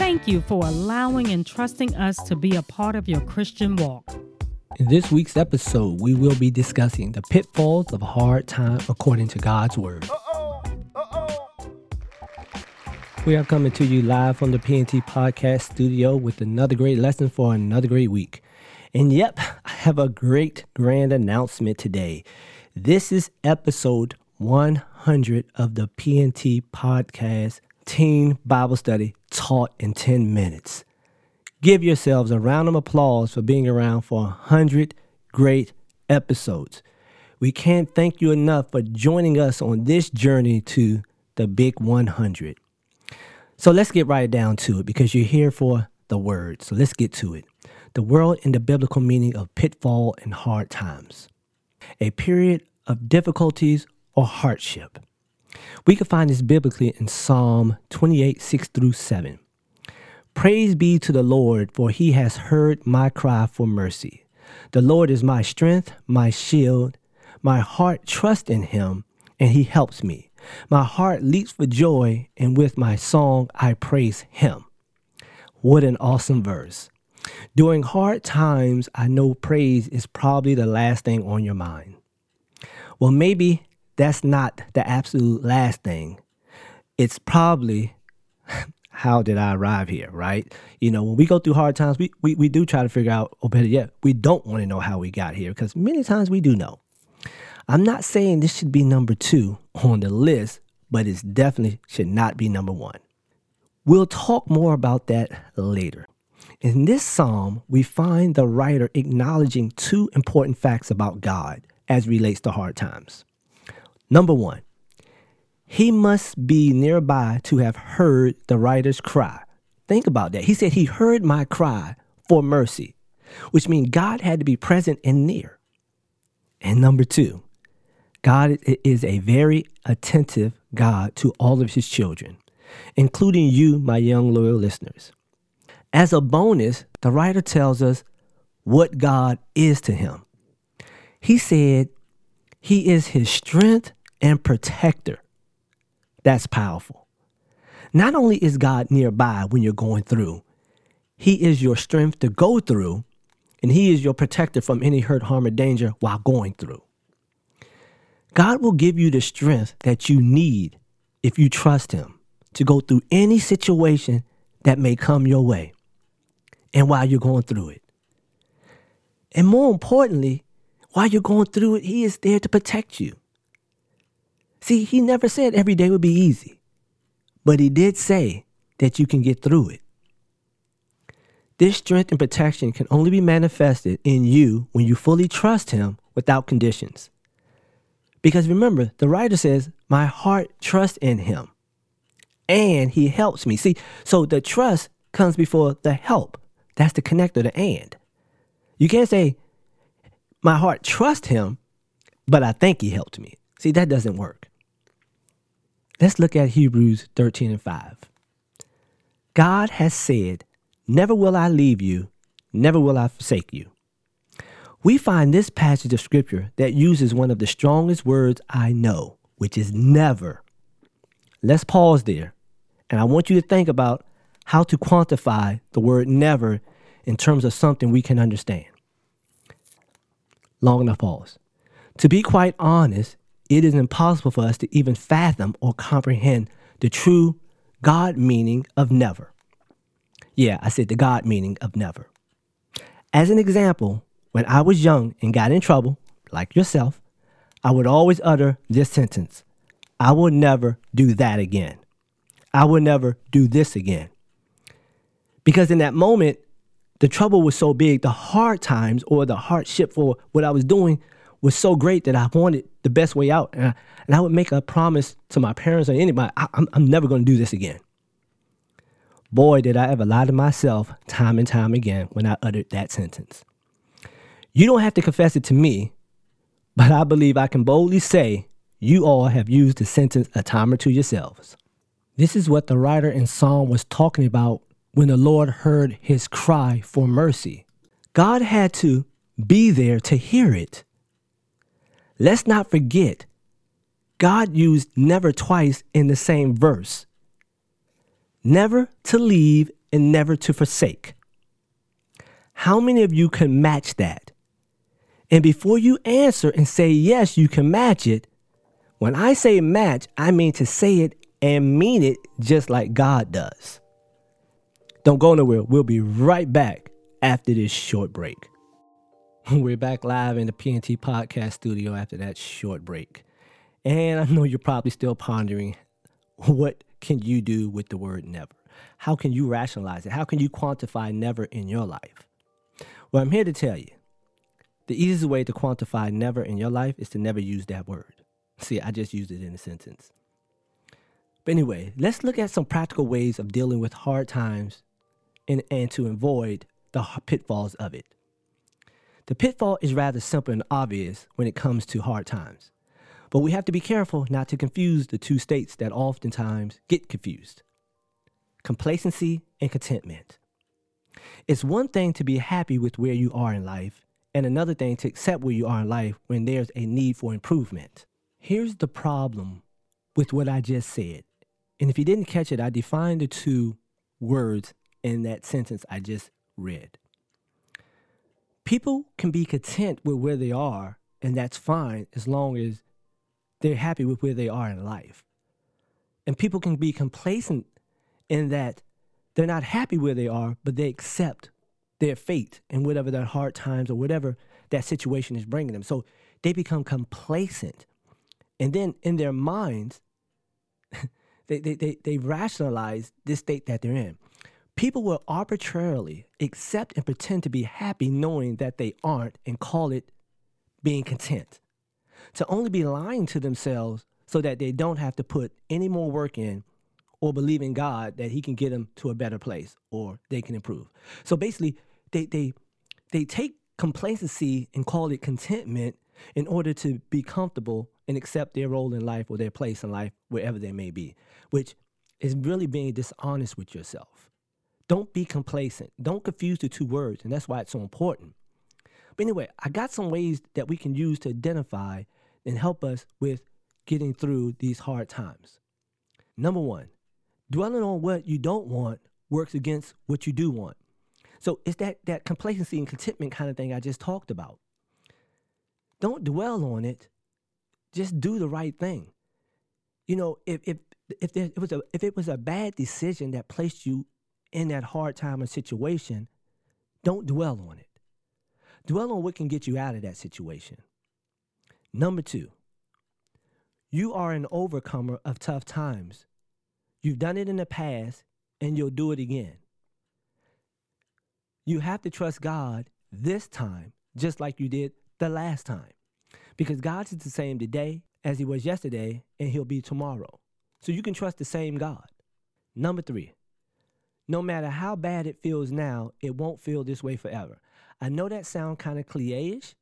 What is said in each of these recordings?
Thank you for allowing and trusting us to be a part of your Christian walk. In this week's episode, we will be discussing the pitfalls of a hard time according to God's Word. Uh-oh, uh-oh. We are coming to you live from the PNT Podcast Studio with another great lesson for another great week. And yep, I have a great grand announcement today. This is episode 100 of the PNT Podcast Teen Bible Study taught in 10 minutes. Give yourselves a round of applause for being around for 100 great episodes. We can't thank you enough for joining us on this journey to the big 100. So let's get right down to it because you're here for the word. So let's get to it. The world in the biblical meaning of pitfall and hard times. A period of difficulties or hardship. We can find this biblically in Psalm 28 6 through 7. Praise be to the Lord, for he has heard my cry for mercy. The Lord is my strength, my shield. My heart trusts in him, and he helps me. My heart leaps for joy, and with my song I praise him. What an awesome verse. During hard times, I know praise is probably the last thing on your mind. Well, maybe that's not the absolute last thing. It's probably how did I arrive here, right? You know, when we go through hard times, we, we, we do try to figure out, or better yet, we don't want to know how we got here because many times we do know. I'm not saying this should be number two on the list, but it definitely should not be number one. We'll talk more about that later. In this psalm, we find the writer acknowledging two important facts about God as relates to hard times. Number one, he must be nearby to have heard the writer's cry. Think about that. He said he heard my cry for mercy, which means God had to be present and near. And number two, God is a very attentive God to all of his children, including you, my young loyal listeners. As a bonus, the writer tells us what God is to him. He said he is his strength and protector. That's powerful. Not only is God nearby when you're going through, He is your strength to go through, and He is your protector from any hurt, harm, or danger while going through. God will give you the strength that you need if you trust Him to go through any situation that may come your way and while you're going through it. And more importantly, while you're going through it, He is there to protect you. See, he never said every day would be easy, but he did say that you can get through it. This strength and protection can only be manifested in you when you fully trust him without conditions. Because remember, the writer says, My heart trusts in him and he helps me. See, so the trust comes before the help. That's the connector, the and. You can't say, My heart trusts him, but I think he helped me. See, that doesn't work. Let's look at Hebrews 13 and 5. God has said, Never will I leave you, never will I forsake you. We find this passage of scripture that uses one of the strongest words I know, which is never. Let's pause there, and I want you to think about how to quantify the word never in terms of something we can understand. Long enough pause. To be quite honest, it is impossible for us to even fathom or comprehend the true God meaning of never. Yeah, I said the God meaning of never. As an example, when I was young and got in trouble, like yourself, I would always utter this sentence I will never do that again. I will never do this again. Because in that moment, the trouble was so big, the hard times or the hardship for what I was doing was so great that I wanted the best way out. And I, and I would make a promise to my parents or anybody I, am I'm never going to do this again. Boy, did I ever lie to myself time and time again when I uttered that sentence. You don't have to confess it to me, but I believe I can boldly say you all have used the sentence a time or two yourselves. This is what the writer in Psalm was talking about when the Lord heard his cry for mercy. God had to be there to hear it. Let's not forget, God used never twice in the same verse never to leave and never to forsake. How many of you can match that? And before you answer and say yes, you can match it, when I say match, I mean to say it and mean it just like God does. Don't go nowhere. We'll be right back after this short break. We're back live in the PNT podcast studio after that short break. And I know you're probably still pondering what can you do with the word never? How can you rationalize it? How can you quantify never in your life? Well, I'm here to tell you the easiest way to quantify never in your life is to never use that word. See, I just used it in a sentence. But anyway, let's look at some practical ways of dealing with hard times and, and to avoid the pitfalls of it. The pitfall is rather simple and obvious when it comes to hard times. But we have to be careful not to confuse the two states that oftentimes get confused complacency and contentment. It's one thing to be happy with where you are in life, and another thing to accept where you are in life when there's a need for improvement. Here's the problem with what I just said. And if you didn't catch it, I defined the two words in that sentence I just read. People can be content with where they are, and that's fine as long as they're happy with where they are in life. And people can be complacent in that they're not happy where they are, but they accept their fate and whatever their hard times or whatever that situation is bringing them. So they become complacent. And then in their minds, they, they, they, they rationalize this state that they're in. People will arbitrarily accept and pretend to be happy knowing that they aren't and call it being content to only be lying to themselves so that they don't have to put any more work in or believe in God that He can get them to a better place or they can improve. So basically, they they they take complacency and call it contentment in order to be comfortable and accept their role in life or their place in life wherever they may be, which is really being dishonest with yourself. Don't be complacent. Don't confuse the two words, and that's why it's so important. But anyway, I got some ways that we can use to identify and help us with getting through these hard times. Number one, dwelling on what you don't want works against what you do want. So it's that, that complacency and contentment kind of thing I just talked about. Don't dwell on it. Just do the right thing. You know, if if if there, it was a if it was a bad decision that placed you in that hard time or situation, don't dwell on it. Dwell on what can get you out of that situation. Number two, you are an overcomer of tough times. You've done it in the past and you'll do it again. You have to trust God this time, just like you did the last time. Because God is the same today as he was yesterday, and he'll be tomorrow. So you can trust the same God. Number three, no matter how bad it feels now, it won't feel this way forever. I know that sounds kind of cliche-ish,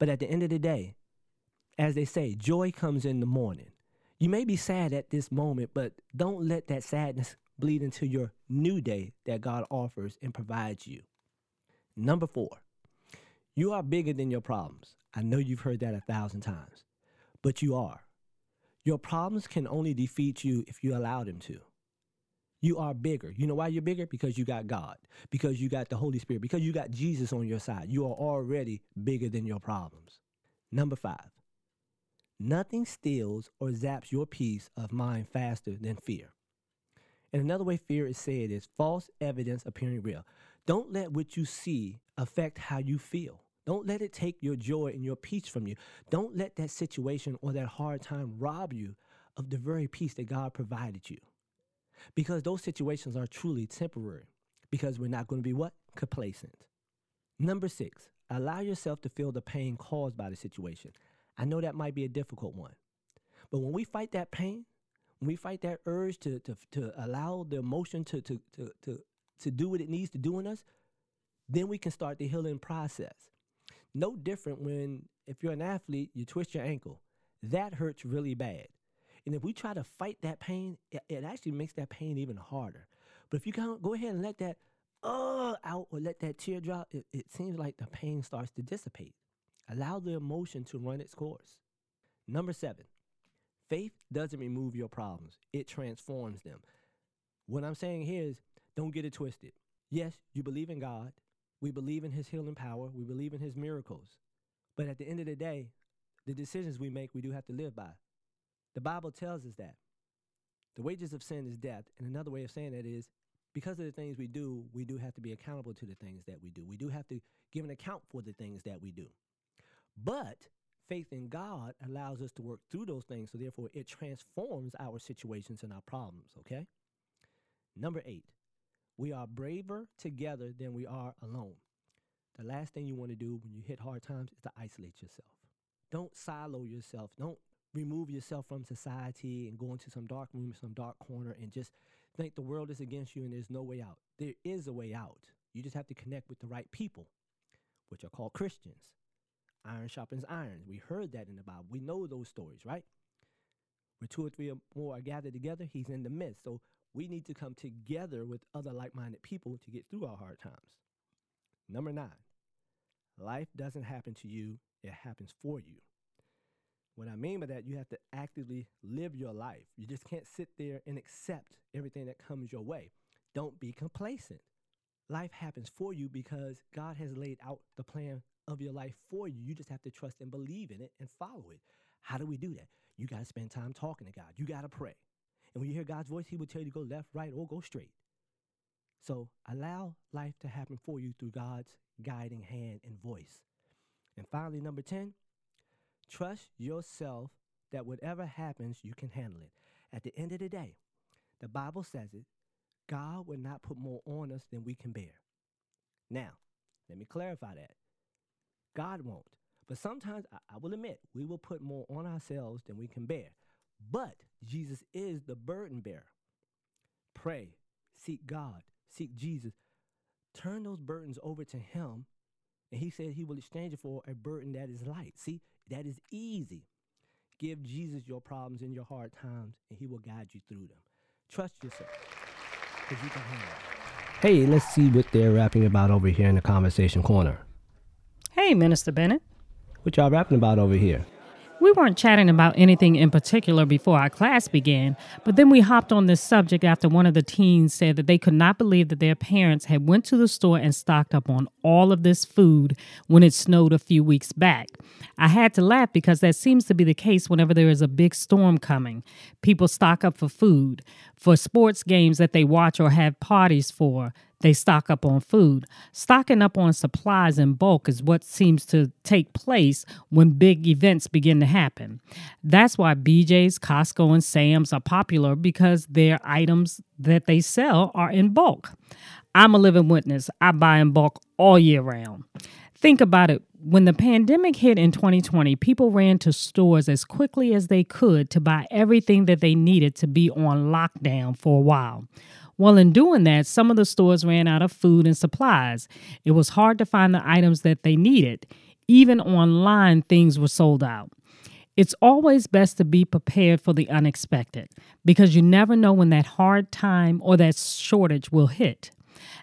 but at the end of the day, as they say, joy comes in the morning. You may be sad at this moment, but don't let that sadness bleed into your new day that God offers and provides you. Number four, you are bigger than your problems. I know you've heard that a thousand times, but you are. Your problems can only defeat you if you allow them to you are bigger. You know why you're bigger? Because you got God, because you got the Holy Spirit, because you got Jesus on your side. You are already bigger than your problems. Number five, nothing steals or zaps your peace of mind faster than fear. And another way fear is said is false evidence appearing real. Don't let what you see affect how you feel. Don't let it take your joy and your peace from you. Don't let that situation or that hard time rob you of the very peace that God provided you because those situations are truly temporary because we're not going to be what? Complacent. Number six, allow yourself to feel the pain caused by the situation. I know that might be a difficult one, but when we fight that pain, when we fight that urge to to to allow the emotion to to to to to do what it needs to do in us, then we can start the healing process. No different when if you're an athlete, you twist your ankle. That hurts really bad. And if we try to fight that pain, it, it actually makes that pain even harder. But if you go ahead and let that uh out or let that tear drop, it, it seems like the pain starts to dissipate. Allow the emotion to run its course. Number seven, faith doesn't remove your problems, it transforms them. What I'm saying here is don't get it twisted. Yes, you believe in God. We believe in his healing power. We believe in his miracles. But at the end of the day, the decisions we make, we do have to live by. The Bible tells us that. The wages of sin is death. And another way of saying that is because of the things we do, we do have to be accountable to the things that we do. We do have to give an account for the things that we do. But faith in God allows us to work through those things. So therefore, it transforms our situations and our problems, okay? Number eight, we are braver together than we are alone. The last thing you want to do when you hit hard times is to isolate yourself. Don't silo yourself. Don't remove yourself from society and go into some dark room, some dark corner, and just think the world is against you and there's no way out. There is a way out. You just have to connect with the right people, which are called Christians. Iron sharpens iron. We heard that in the Bible. We know those stories, right? Where two or three or more are gathered together, he's in the midst. So we need to come together with other like minded people to get through our hard times. Number nine, life doesn't happen to you, it happens for you. What I mean by that, you have to actively live your life. You just can't sit there and accept everything that comes your way. Don't be complacent. Life happens for you because God has laid out the plan of your life for you. You just have to trust and believe in it and follow it. How do we do that? You got to spend time talking to God. You got to pray. And when you hear God's voice, He will tell you to go left, right, or go straight. So allow life to happen for you through God's guiding hand and voice. And finally, number 10, trust yourself that whatever happens, you can handle it. At the end of the day, the Bible says it God will not put more on us than we can bear. Now, let me clarify that. God won't. But sometimes, I, I will admit, we will put more on ourselves than we can bear. But Jesus is the burden bearer. Pray, seek God, seek Jesus. Turn those burdens over to Him, and He said He will exchange it for a burden that is light. See, that is easy. Give Jesus your problems and your hard times, and He will guide you through them. Trust yourself, because you can handle it. Hey, let's see what they're rapping about over here in the conversation corner. Hey, Minister Bennett. What y'all rapping about over here? We weren't chatting about anything in particular before our class began, but then we hopped on this subject after one of the teens said that they could not believe that their parents had went to the store and stocked up on all of this food when it snowed a few weeks back. I had to laugh because that seems to be the case whenever there is a big storm coming. People stock up for food, for sports games that they watch or have parties for. They stock up on food. Stocking up on supplies in bulk is what seems to take place when big events begin to happen. That's why BJ's, Costco, and Sam's are popular because their items that they sell are in bulk. I'm a living witness. I buy in bulk all year round. Think about it. When the pandemic hit in 2020, people ran to stores as quickly as they could to buy everything that they needed to be on lockdown for a while. Well, in doing that, some of the stores ran out of food and supplies. It was hard to find the items that they needed. Even online, things were sold out. It's always best to be prepared for the unexpected because you never know when that hard time or that shortage will hit.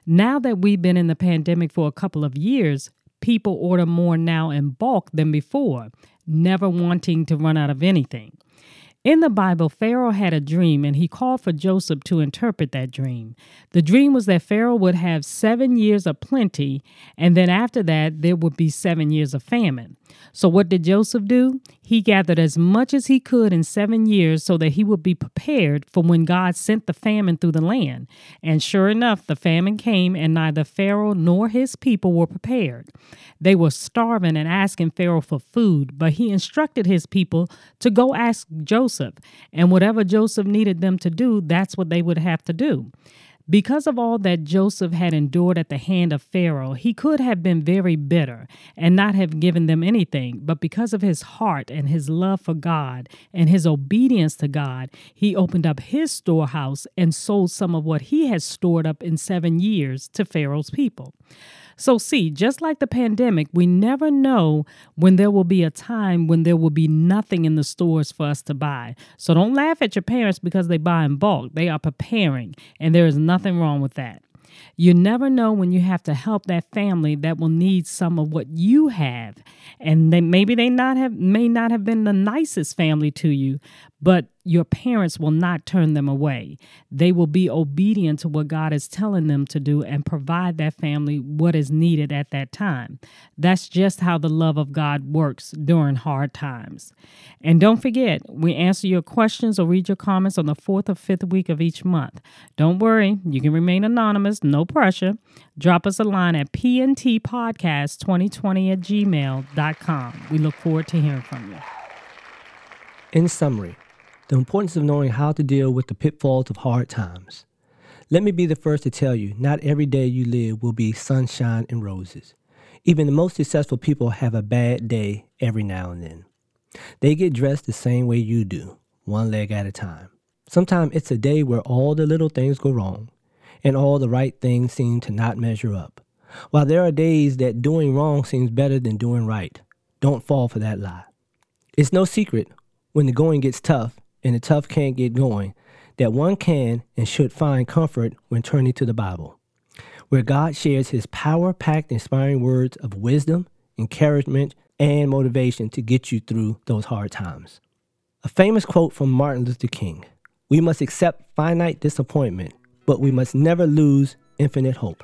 Now that we've been in the pandemic for a couple of years, people order more now in bulk than before, never wanting to run out of anything. In the Bible, Pharaoh had a dream and he called for Joseph to interpret that dream. The dream was that Pharaoh would have seven years of plenty, and then after that, there would be seven years of famine. So, what did Joseph do? He gathered as much as he could in seven years so that he would be prepared for when God sent the famine through the land. And sure enough, the famine came, and neither Pharaoh nor his people were prepared. They were starving and asking Pharaoh for food, but he instructed his people to go ask Joseph. And whatever Joseph needed them to do, that's what they would have to do. Because of all that Joseph had endured at the hand of Pharaoh, he could have been very bitter and not have given them anything. But because of his heart and his love for God and his obedience to God, he opened up his storehouse and sold some of what he had stored up in seven years to Pharaoh's people. So, see, just like the pandemic, we never know when there will be a time when there will be nothing in the stores for us to buy. So, don't laugh at your parents because they buy in bulk. They are preparing, and there is nothing wrong with that. You never know when you have to help that family that will need some of what you have. And they maybe they not have may not have been the nicest family to you, but your parents will not turn them away. They will be obedient to what God is telling them to do and provide that family what is needed at that time. That's just how the love of God works during hard times. And don't forget, we answer your questions or read your comments on the fourth or fifth week of each month. Don't worry, you can remain anonymous, no pressure. Drop us a line at pntpodcast2020 at gmail.com. We look forward to hearing from you. In summary, the importance of knowing how to deal with the pitfalls of hard times. Let me be the first to tell you not every day you live will be sunshine and roses. Even the most successful people have a bad day every now and then. They get dressed the same way you do, one leg at a time. Sometimes it's a day where all the little things go wrong and all the right things seem to not measure up. While there are days that doing wrong seems better than doing right, don't fall for that lie. It's no secret when the going gets tough and the tough can't get going, that one can and should find comfort when turning to the Bible, where God shares his power packed, inspiring words of wisdom, encouragement, and motivation to get you through those hard times. A famous quote from Martin Luther King We must accept finite disappointment, but we must never lose infinite hope.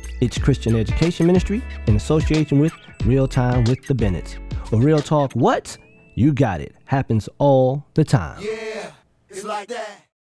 its Christian Education Ministry in association with Real Time with the Bennetts. Or Real Talk What? You got it. Happens all the time. Yeah, it's like that.